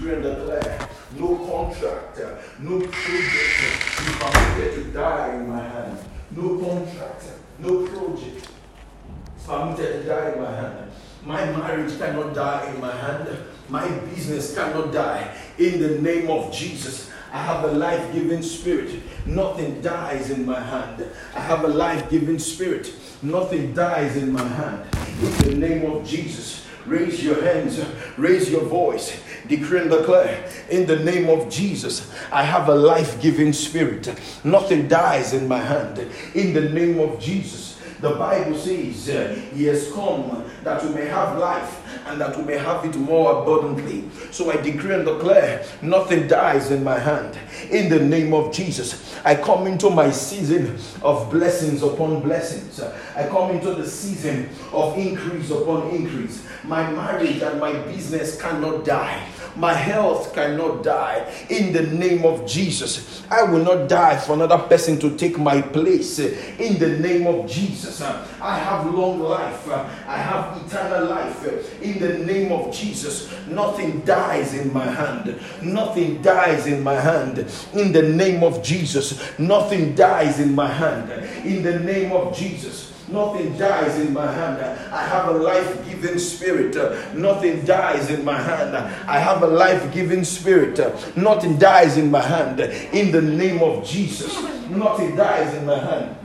decree and declare no contract, no project is permitted to die in my hand. No contract, no project is permitted to die in my hand. My marriage cannot die in my hand. My business cannot die in the name of Jesus. I have a life giving spirit. Nothing dies in my hand. I have a life giving spirit. Nothing dies in my hand. In the name of Jesus. Raise your hands, raise your voice, decree and declare in the name of Jesus. I have a life giving spirit. Nothing dies in my hand. In the name of Jesus. The Bible says, He has come that we may have life and that we may have it more abundantly. So I decree and declare, nothing dies in my hand. In the name of Jesus, I come into my season of blessings upon blessings. I come into the season of increase upon increase. My marriage and my business cannot die. My health cannot die. In the name of Jesus, I will not die for another person to take my place. In the name of Jesus, I have long life. I have eternal life. In the name of Jesus, nothing dies in my hand. Nothing dies in my hand. In the name of Jesus, nothing dies in my hand. In the name of Jesus. Nothing dies in my hand. I have a life giving spirit. Nothing dies in my hand. I have a life giving spirit. Nothing dies in my hand. In the name of Jesus. Nothing dies in my hand.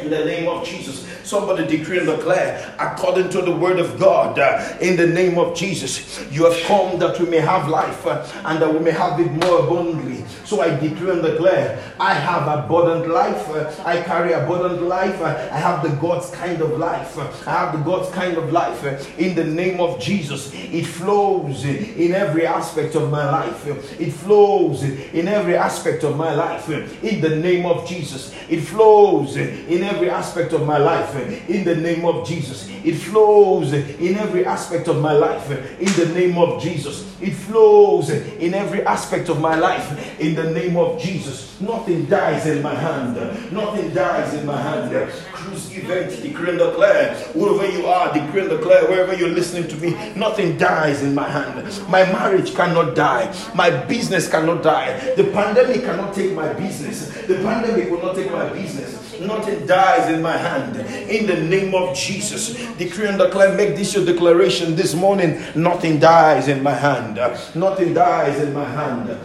In the name of Jesus. Somebody decree and declare, according to the word of God, uh, in the name of Jesus, you have come that we may have life uh, and that we may have it more abundantly. So I decree and declare, I have abundant life. I carry abundant life. I have the God's kind of life. I have the God's kind of life. In the name of Jesus, it flows in every aspect of my life. It flows in every aspect of my life. In the name of Jesus, it flows in every aspect of my life in the name of Jesus. It flows in every aspect of my life in the name of Jesus. It flows in every aspect of my life in the name of Jesus. Nothing dies in my hand. Nothing dies in my hand. Cruise event, decree and declare. Wherever you are, decree and declare. Wherever you're listening to me, nothing dies in my hand. My marriage cannot die. My business cannot die. The pandemic cannot take my business. The pandemic will not take my business. Nothing dies in my hand. In the name of Jesus, decree and declare, make this your declaration this morning. Nothing dies in my hand. Nothing dies in my hand.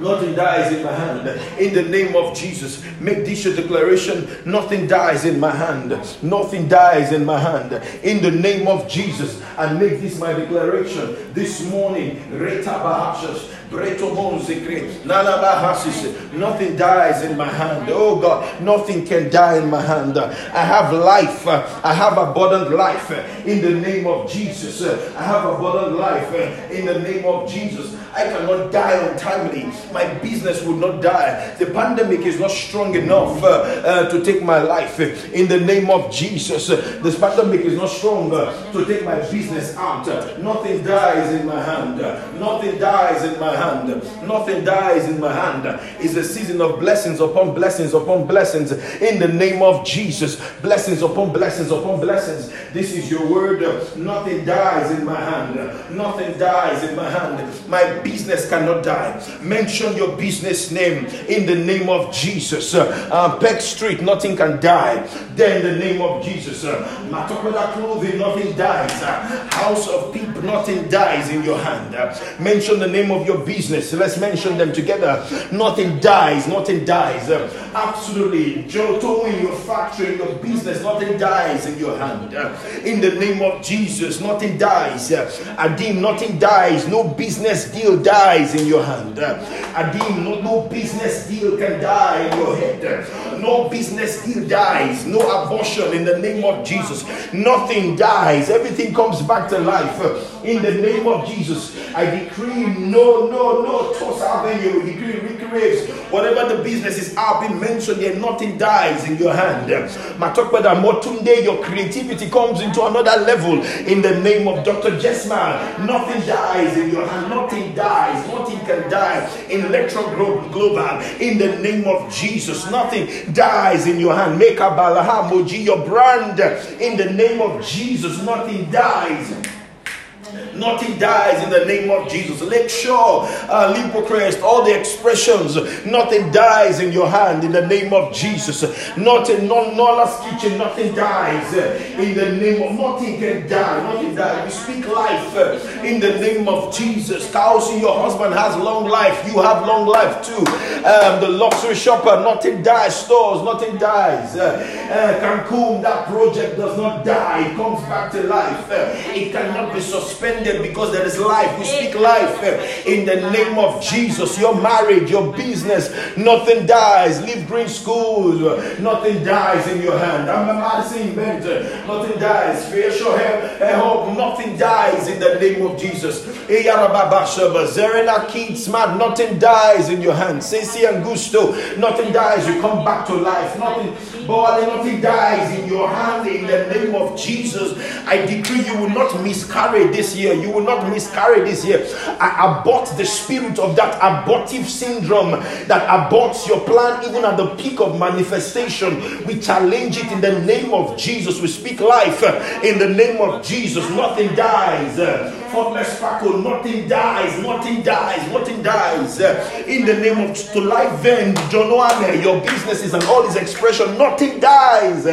Nothing dies in my hand. In the name of Jesus, make this your declaration. Nothing dies in my hand. Nothing dies in my hand. In the name of Jesus, and make this my declaration this morning. Reta Bahashas. Nothing dies in my hand. Oh God, nothing can die in my hand. I have life. I have abundant life in the name of Jesus. I have abundant life in the name of Jesus. I cannot die untimely. My business will not die. The pandemic is not strong enough uh, uh, to take my life. In the name of Jesus, this pandemic is not strong uh, to take my business out. Nothing dies in my hand. Nothing dies in my hand. Nothing dies in my hand. It's a season of blessings upon blessings upon blessings. In the name of Jesus, blessings upon blessings upon blessings. This is your word. Nothing dies in my hand. Nothing dies in my hand. My business cannot die. Mention your business name in the name of Jesus. Uh, Peck Street, nothing can die. Then in the name of Jesus. Uh, Matokola clothing, nothing dies. Uh, House of people, nothing dies in your hand. Uh, mention the name of your business. Let's mention them together. Nothing dies. Nothing dies. Uh, absolutely. Joto in your factory, in your business, nothing dies in your hand. Uh, in the name of Jesus, nothing dies. Uh, Adim, nothing dies. No business deal dies in your hand. Uh, Adim, no, no business deal can die in your head. No business deal dies. No abortion in the name of Jesus. Nothing dies. Everything comes back to life. In the name of Jesus, I decree no, no, no toss avenue. We decree recreates whatever the business is out been mentioned here. Nothing dies in your hand. Matokpada Motunde, your creativity comes into another level in the name of Dr. Jesma. Nothing dies in your hand. Nothing dies. Nothing can die in Electro Global. In the name of Jesus, nothing dies in your hand. Make a balaha moji your brand. In the name of Jesus, nothing dies. Nothing dies in the name of Jesus. Lakeshore, uh, Librocrest, all the expressions, nothing dies in your hand in the name of Jesus. Nothing, non Nola's kitchen, nothing dies in the name of nothing can die. Nothing dies. We speak life in the name of Jesus. Kausi, your husband has long life. You have long life too. Um, the luxury shopper, nothing dies. Stores, nothing dies. Uh, Cancun, that project does not die. It comes back to life. Uh, it cannot be suspended because there is life. We speak life in the name of Jesus. Your marriage, your business, nothing dies. Leave green schools, nothing dies in your hand. I'm a Madison inventor. Nothing dies. Spiritual help, nothing dies in the name of Jesus. Zerena Keith Smart, nothing dies in your hand. Ceci Gusto, nothing dies. You come back to life. Nothing, boy, nothing dies in your hand in the name of Jesus. I decree you will not miscarry this year. You will not miscarry this year. I abort the spirit of that abortive syndrome that aborts your plan even at the peak of manifestation. We challenge it in the name of Jesus. We speak life in the name of Jesus. Nothing dies. Faultless sparkle, nothing dies, nothing dies, nothing dies. In the name of to life then, John your businesses and all his expression, nothing dies.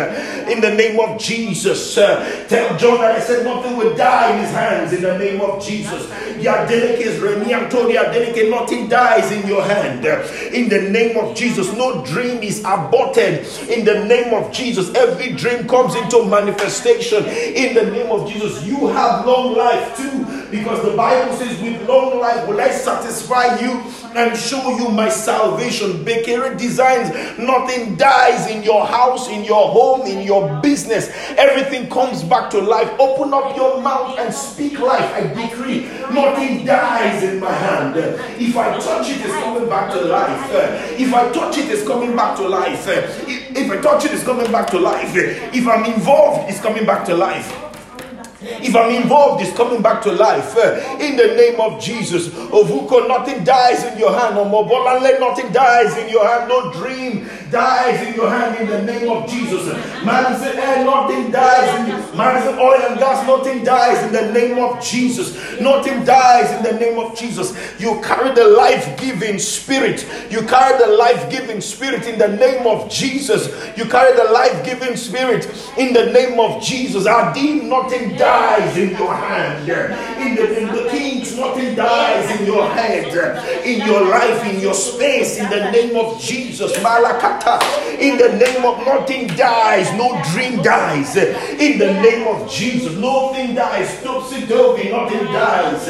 In the name of Jesus. Tell John that I said nothing will die in his hands in the name of Jesus. Yadeleke Remy Antonia Deleke, nothing dies in your hand. In the name of Jesus. No dream is aborted in the name of Jesus. Every dream comes into manifestation in the name of Jesus. You have long life too because the Bible says, with long life will I satisfy you and show you my salvation. Bekere designs, nothing dies in your house, in your home, in your business. Everything comes back to life. Open up your mouth and speak life. I decree, nothing dies in my hand. If I touch it, it's coming back to life. If I touch it, it's coming back to life. If I touch it, it's coming back to life. If I'm involved, it's coming back to life. If I'm involved, it's coming back to life. Uh, in the name of Jesus. Ovuko, nothing dies in your hand. Omobolanle, nothing dies in your hand. No dream dies in your hand in the name of Jesus. Man said, eh, nothing dies. In. Man said, oil and gas, nothing dies in the name of Jesus. Nothing dies in the name of Jesus. You carry the life giving spirit. You carry the life giving spirit in the name of Jesus. You carry the life giving spirit in the name of Jesus. I deem nothing dies dies in your hand. In the, in the kings, nothing dies in your head, in your life, in your space, in the name of Jesus. Malakata. In the name of nothing dies, no dream dies. In the name of Jesus, nothing dies. Topsy turvy, nothing dies.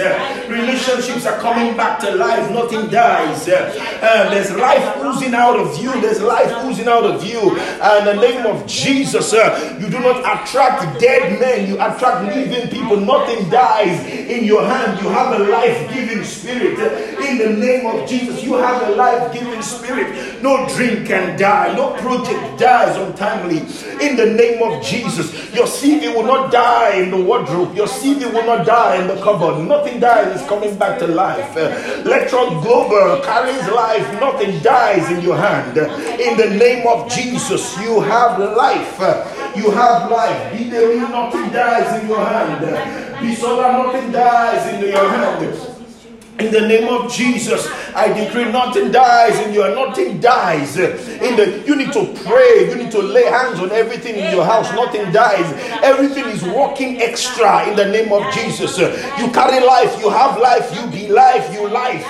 Relationships are coming back to life, nothing dies. Uh, there's life oozing out of you. There's life oozing out of you. And in the name of Jesus, uh, you do not attract dead men, you attract living people. Nothing dies in your hand. You have a life giving spirit. In the name of Jesus, you have a life giving spirit. No dream can die, no project dies untimely. In the name of Jesus, your CV will not die in the wardrobe, your CV will not die in the cupboard. Nothing dies, is coming back to life. Electron Global carries life, nothing dies in your hand. In the name of Jesus, you have life. You have life. Be there, nothing dies in your hand. Be so that nothing dies in your hand. In the name of Jesus, I decree nothing dies in your nothing dies. In the you need to pray, you need to lay hands on everything in your house. Nothing dies. Everything is working extra in the name of Jesus. You carry life, you have life, you be life, you life.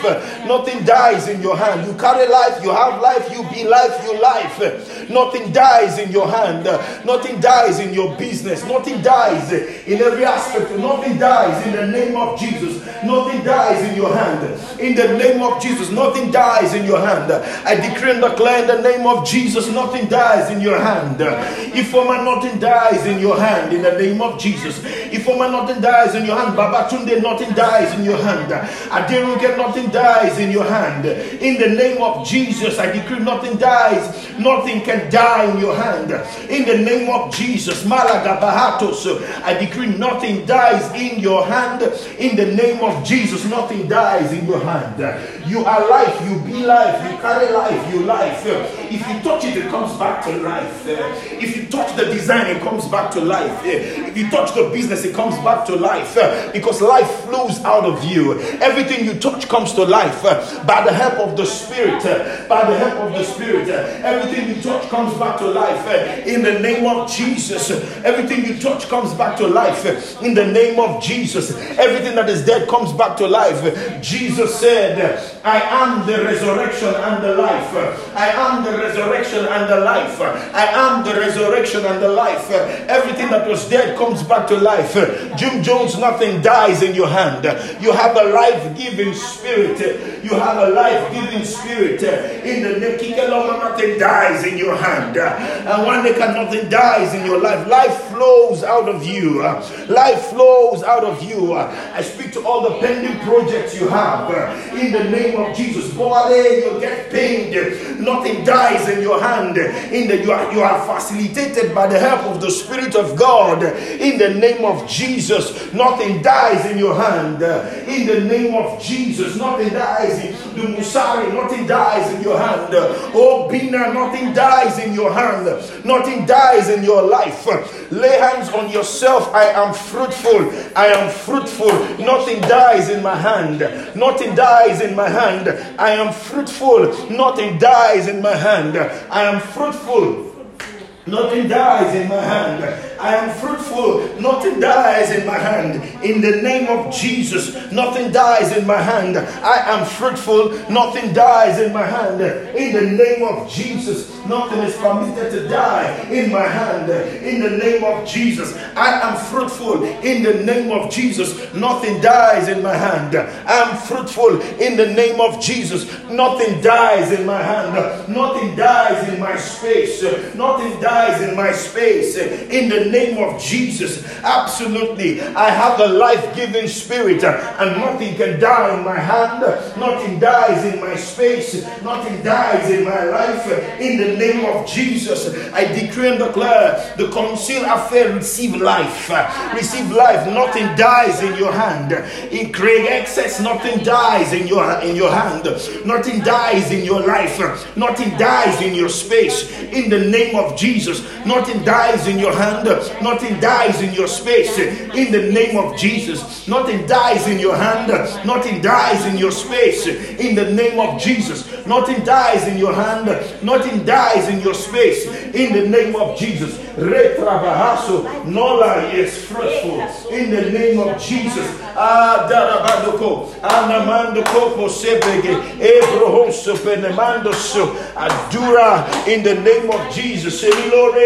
Nothing dies in your hand. You carry life, you have life, you be life, you life. Nothing dies in your hand. Nothing dies in your business. Nothing dies in every aspect. Nothing dies in the name of Jesus. Nothing dies in your hand. In the name of Jesus, nothing dies in your hand. I decree and declare in the name of Jesus, nothing dies in your hand. If a man, nothing dies in your hand. In the name of Jesus. If a man, nothing dies in your hand. Babatunde, nothing dies in your hand. Adiruke, nothing dies in your hand. In the name of Jesus, I decree nothing dies. Nothing can die in your hand. In the name of Jesus, Malaga Bahatos, I decree nothing dies in your hand. In the name of Jesus, nothing dies dies in your hand. You are life, you be life, you carry life, you life. If you touch it, it comes back to life. If you touch the design, it comes back to life. If You touch the business, it comes back to life because life flows out of you. Everything you touch comes to life by the help of the Spirit. By the help of the Spirit, everything you touch comes back to life in the name of Jesus. Everything you touch comes back to life in the name of Jesus. Everything that is dead comes back to life. Jesus said, I am the resurrection and the life. I am the resurrection and the life. I am the resurrection and the life. Everything that was dead comes back to life. Jim Jones, nothing dies in your hand. You have a life giving spirit. You have a life giving spirit. In the name nothing dies in your hand. And one day nothing dies in your life. Life flows out of you. Life flows out of you. I speak to all the pending projects you have. In the name of Jesus. Body, you get paid. Nothing dies in your hand. In the you are you are facilitated by the help of the Spirit of God. In the name of Jesus. Nothing dies in your hand. In the name of Jesus. Nothing dies. The Musari, nothing dies in your hand. Oh Bina, nothing dies in your hand. Nothing dies in your life. Lay hands on yourself. I am fruitful. I am fruitful. Nothing dies in my hand. Nothing dies in my hand. I am fruitful. Nothing dies in my hand. I am fruitful. Nothing dies in my hand. I am fruitful. Nothing dies in my hand. In the name of Jesus, nothing dies in my hand. I am fruitful. Nothing dies in my hand. In the name of Jesus, nothing is permitted to die in my hand. In the name of Jesus, I am fruitful. In the name of Jesus, nothing dies in my hand. I am fruitful. In the name of Jesus, nothing dies in my hand. Nothing dies in my space. Nothing dies in my space. In the name of Jesus. Absolutely. I have the life giving spirit, and nothing can die in my hand, nothing dies in my space, nothing dies in my life. In the name of Jesus, I decree and declare the concealed affair receive life. Receive life. Nothing dies in your hand. In Craig excess, nothing dies in your in your hand. Nothing dies in your life. Nothing dies in your space. In the name of Jesus, nothing dies in your hand. Nothing dies in your space. In the name of Jesus. Nothing dies in your hand. Nothing dies in your space. In the name of Jesus. Nothing dies in your hand. Nothing dies in your space. In the name of Jesus. Retrabahaso. Nola is fruitful. In the name of Jesus. Ah, darabadoko. Anamando kopo sebege. Ebrohoso penemandoso. Adura. In the name of Jesus. Lord,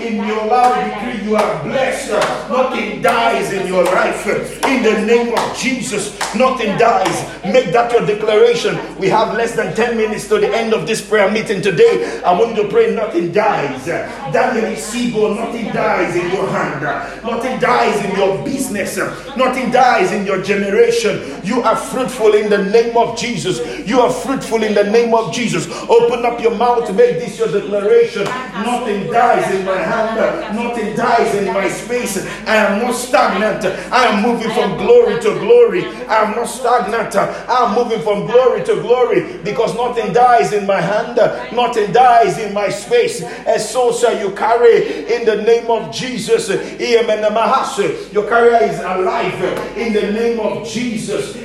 in your life decree you are blessed. Nothing dies in your life. In the name of Jesus, nothing dies. Make that your declaration. We have less than 10 minutes to the end of this prayer meeting today. I want you to pray, nothing dies. Daniel Isibo, nothing dies in your hand. Nothing dies in your business. Nothing dies in your generation. You are fruitful in the name of Jesus. You are fruitful in the name of Jesus. Open up your mouth, make this your declaration. Nothing dies in my hand. Nothing dies in my space. I am not stagnant. I am moving from glory to glory. I am not stagnant. I am moving from glory to glory because nothing dies in my hand. Nothing dies in my space. And so shall you carry in the name of Jesus. Your career is alive in the name of Jesus.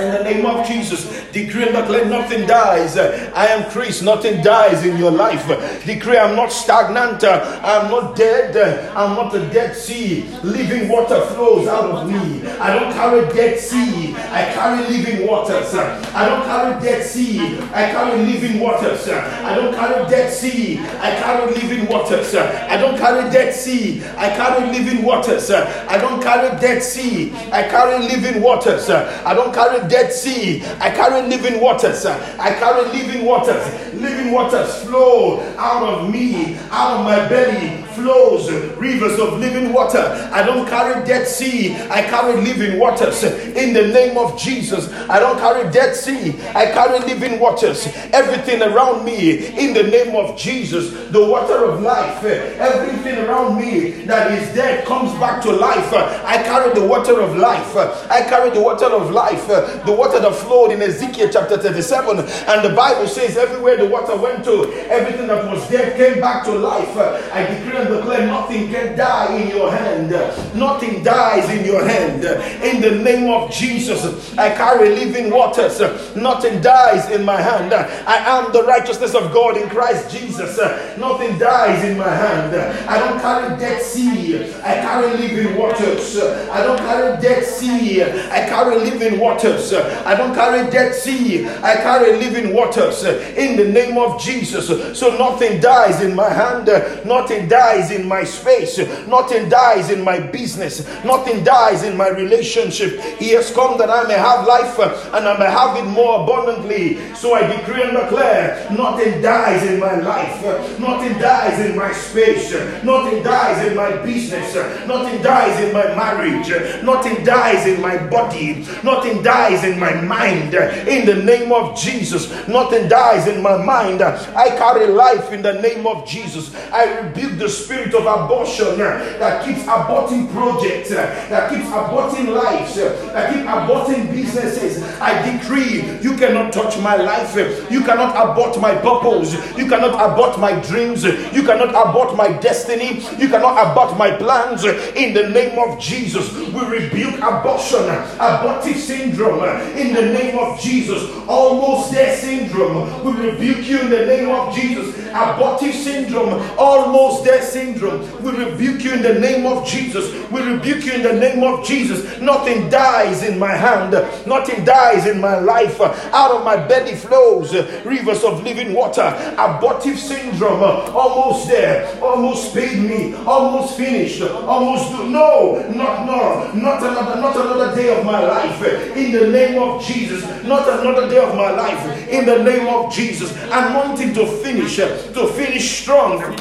In the name of Jesus, decree and declare nothing dies. I am Christ, nothing dies in your life. Decree I'm not stagnant, I'm not dead, I'm not a dead sea. Living water flows out of me. I don't carry dead sea, I carry living waters. I don't carry dead sea, I carry living waters. I don't carry dead sea, I carry living waters. I don't carry dead sea, I carry living waters. I don't carry dead sea, I carry living waters. I don't carry Dead Sea. I carry living waters. I carry living waters. Living waters flow out of me, out of my belly, flows rivers of living water. I don't carry Dead Sea. I carry living waters. In the name of Jesus, I don't carry Dead Sea. I carry living waters. Everything around me, in the name of Jesus, the water of life, everything around me that is dead comes back to life. I carry the water of life. I carry the water of life the water that flowed in Ezekiel chapter 37. And the Bible says, everywhere the water went to, everything that was dead came back to life. I decree declare nothing can die in your hand. Nothing dies in your hand. In the name of Jesus, I carry living waters. Nothing dies in my hand. I am the righteousness of God in Christ Jesus. Nothing dies in my hand. I don't carry dead sea. I carry living waters. I don't carry dead sea. I carry living waters. I don't carry dead sea. I carry living waters in the name of Jesus. So nothing dies in my hand. Nothing dies in my space. Nothing dies in my business. Nothing dies in my relationship. He has come that I may have life and I may have it more abundantly. So I decree and declare nothing dies in my life. Nothing dies in my space. Nothing dies in my business. Nothing dies in my marriage. Nothing dies in my body. Nothing dies in my mind. In the name of Jesus. Nothing dies in my mind. I carry life in the name of Jesus. I rebuke the spirit of abortion eh, that keeps aborting projects, eh, that keeps aborting lives, eh, that keeps aborting businesses. I decree you cannot touch my life. You cannot abort my purpose. You cannot abort my dreams. You cannot abort my destiny. You cannot abort my plans. In the name of Jesus, we rebuke abortion, abortive syndrome. In the name of Jesus, almost there syndrome. We rebuke you in the name of Jesus. Abortive syndrome, almost there syndrome. We rebuke you in the name of Jesus. We rebuke you in the name of Jesus. Nothing dies in my hand. Nothing dies in my life. Out of my belly flows rivers of living water. Abortive syndrome, almost there, almost paid me, almost finished, almost do. No, not no, not another, not another day of my life. In the name of Jesus, not another day of my life. In the name of Jesus, anointing to finish, to finish strong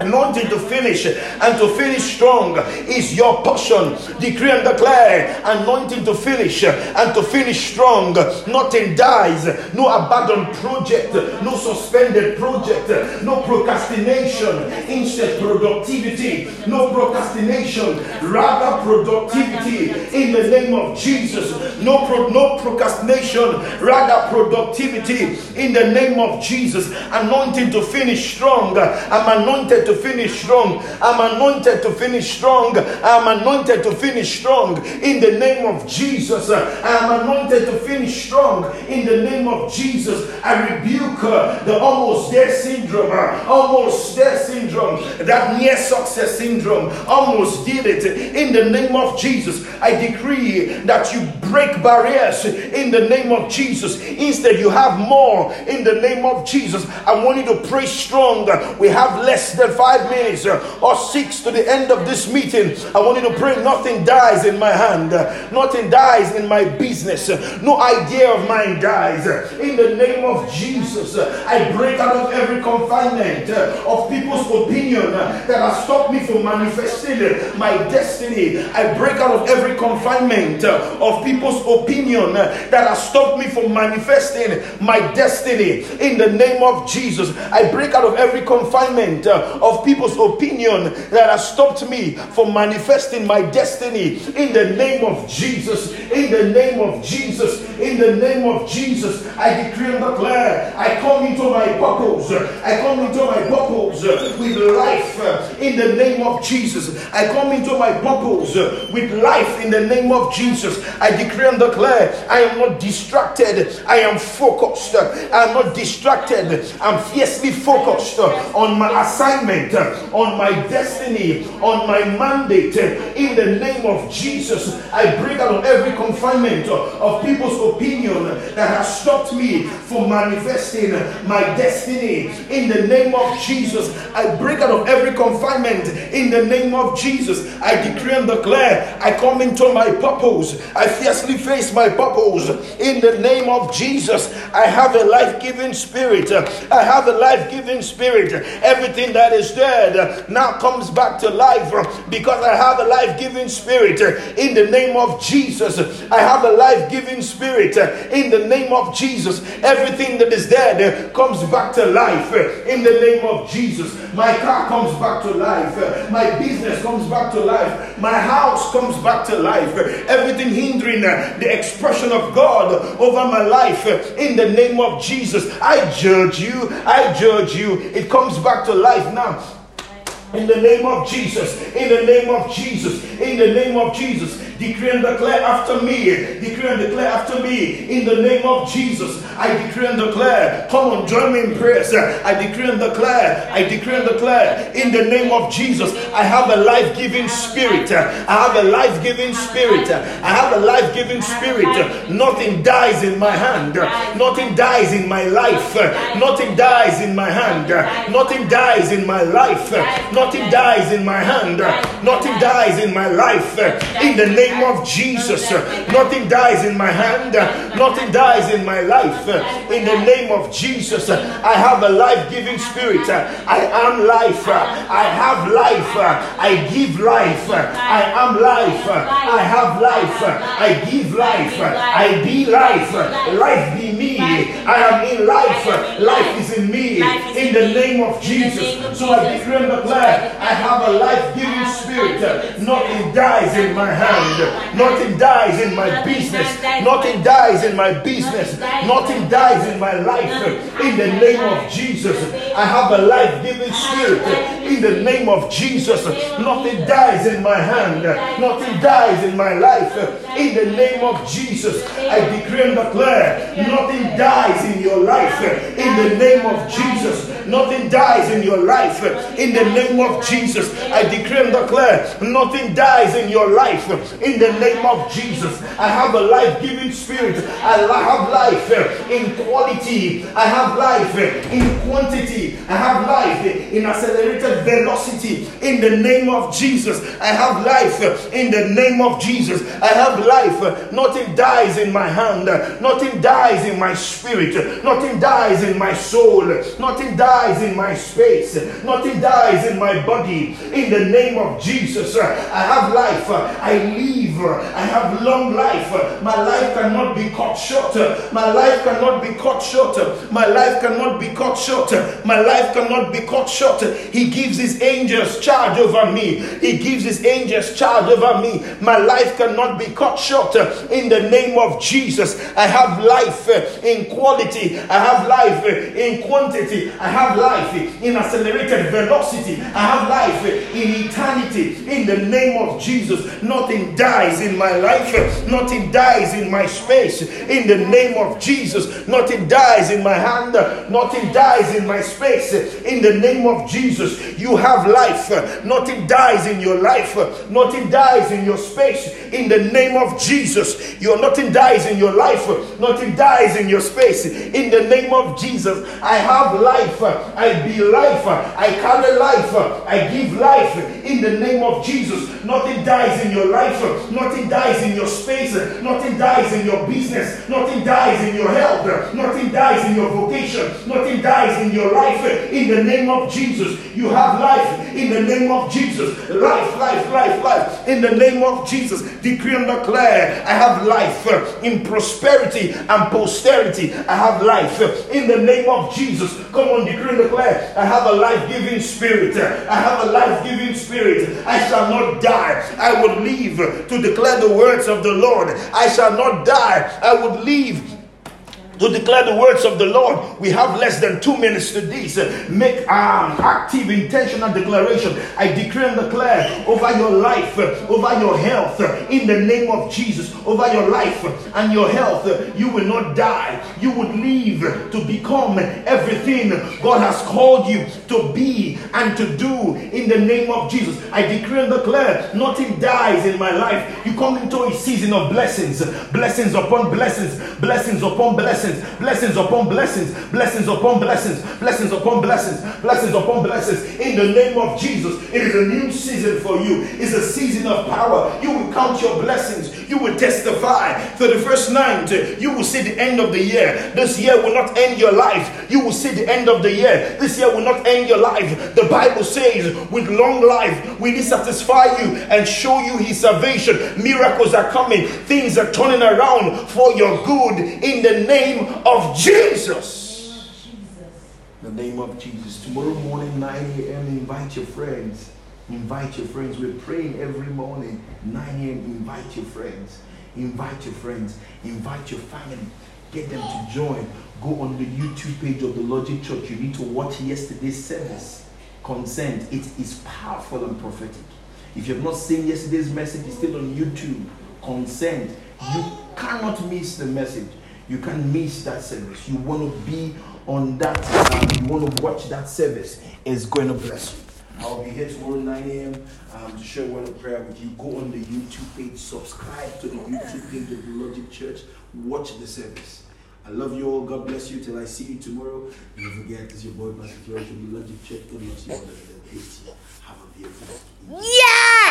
Anointed to finish and to finish strong is your portion. Decree and declare anointing to finish and to finish strong. Nothing dies, no abandoned project, no suspended project, no procrastination, instead productivity, no procrastination, rather productivity in the name of Jesus. No, pro- no procrastination, rather productivity in the name of Jesus. Anointing to finish strong. I'm anointed to finish strong. I'm anointed to finish strong. I'm anointed to finish strong in the name of Jesus. I'm anointed to finish strong in the name of Jesus. I rebuke uh, the almost there syndrome, uh, almost there syndrome, that near success syndrome. Almost did it in the name of Jesus. I decree that you break barriers in the name of Jesus. Instead, you have more in the name of Jesus. I want you to pray strong. We have less than five minutes uh, or six to the end of this meeting, I want you to pray nothing dies in my hand, nothing dies in my business, no idea of mine dies. In the name of Jesus, I break out of every confinement uh, of people's opinion uh, that has stopped me from manifesting my destiny. I break out of every confinement of people's opinion that has stopped me from manifesting my destiny. In the name of Jesus, I break out of every confinement of of people's opinion that has stopped me from manifesting my destiny. In the name of Jesus, in the name of Jesus, in the name of Jesus, I decree and declare I come into my purpose. I come into my purpose with life in the name of Jesus. I come into my purpose with life in the name of Jesus. I decree and declare I am not distracted. I am focused. I am not distracted. I'm fiercely focused on my assignment assignment, uh, on my destiny, on my mandate. Uh, in the name of Jesus, I break out of every confinement uh, of people's opinion that has stopped me from manifesting my destiny. In the name of Jesus, I break out of every confinement. In the name of Jesus, I decree and declare I come into my purpose. I fiercely face my purpose. In the name of Jesus, I have a life giving spirit. I have a life giving spirit. Everything that is dead now comes back to life because I have a life giving spirit in the name of Jesus. I have a life giving spirit in the name of Jesus. Everything that is dead comes back to life in the name of Jesus. My car comes back to life. My business comes back to life. My house comes back to life. Everything hindering the expression of God over my life in the name of Jesus. I judge you. I judge you. It comes back to life now come. In the name of Jesus, in the name of Jesus, in the name of Jesus, decree and declare after me, decree and declare after me, in the name of Jesus, I decree and declare. Come on, join me in prayer, sir. I decree and declare, I decree and declare, in the name of Jesus, I have a life giving spirit. I have a life giving spirit. I have a life giving spirit. Nothing dies in my hand, nothing dies in my life, nothing dies in my hand, nothing dies in my life. Nothing dies in my hand. Nothing dies in my life. In the name of Jesus. Nothing dies in my hand. Nothing dies in my life. In the name of Jesus. I have a life giving spirit. I am life. I have life. I give life. I am life. I have life. I give life. I be life. Life be me. I am in life. Life is in me. In the name of Jesus. So I decree and declare I have a life giving spirit. Nothing dies in my hand. Nothing dies in my business. Nothing dies in my business. Nothing dies in my life. In the name of Jesus, I have a life giving spirit. In the name of Jesus, nothing dies in my hand. Nothing dies in my life. In the name of Jesus, I decree and declare nothing dies in your life. In the name of Jesus, nothing dies in your life. In the name name of Jesus. I decree and declare nothing dies in your life in the name of Jesus. I have a life giving spirit. I have life in quality. I have life in quantity. I have life in accelerated velocity in the name of Jesus. I have life in the name of Jesus. I have life. Nothing dies in my hand. Nothing dies in my spirit. Nothing dies in my soul. Nothing dies in my space. Nothing dies in my body in the name of Jesus. I have life. I live. I have long life. My life cannot be cut short. My life cannot be cut short. My life cannot be cut short. My life cannot be cut short. He gives his angels charge over me. He gives his angels charge over me. My life cannot be cut short in the name of Jesus. I have life in quality. I have life in quantity. I have life in accelerated velocity. I have life in eternity in the name of Jesus. Nothing dies in my life, nothing dies in my space in the name of Jesus. Nothing dies in my hand, nothing dies in my space in the name of Jesus. You have life, nothing dies in your life, nothing dies in your space in the name of Jesus. Your nothing dies in your life, nothing dies in your space in the name of Jesus. I have life, I be life, I carry life, I give life in the name of Jesus. Nothing dies in your life, nothing dies in your space, nothing dies in your business, nothing dies in your health, nothing dies in your vocation, nothing dies in your life. In the name of Jesus, you have life in the name of Jesus. Life, life, life, life in the name of Jesus. Decree and declare I have life in prosperity and posterity. I have life in the name of Jesus. Come on, decree and declare I have a life giving spirit. I have a life giving spirit. I shall not die. I would live to declare the words of the Lord. I shall not die. I would live to declare the words of the Lord. We have less than two minutes to this. Make an active, intentional declaration. I decree and declare over your life, over your health, in the name of Jesus, over your life and your health. You will not die. You would live to become everything God has called you to be and to do in the name of Jesus. I decree and declare nothing dies in my life. You come into a season of blessings, blessings upon blessings, blessings upon blessings blessings, blessings upon blessings, blessings upon blessings, blessings upon blessings, blessings upon blessings. In the name of Jesus, it is a new season for you. It's a season of power. You will count your blessings. You will testify. For the first night, you will see the end of the year. This year will not end your life. You will see the end of the year. This year will not end your life. The Bible says, with long life, will He satisfy you and show you His salvation. Miracles are coming. Things are turning around for your good in the name name of Jesus. The name of Jesus. Tomorrow morning, 9 a.m., invite your friends. Invite your friends. We're praying every morning, 9 a.m. Invite your friends. Invite your friends. Invite your family. Get them to join. Go on the YouTube page of the Logic Church. You need to watch yesterday's service Consent. It is powerful and prophetic. If you have not seen yesterday's message, it's still on YouTube. Consent. You cannot miss the message. You can't miss that service. You want to be on that. Um, you want to watch that service. It's going to bless you. I'll be here tomorrow 9 a.m. Um, to share a word of prayer with you. Go on the YouTube page, subscribe to the YouTube page of the Logic Church, watch the service. I love you all. God bless you till I see you tomorrow. And don't forget, it's your boy Pastor Flores from Logic Church. God bless you all. Have a beautiful day. Yeah!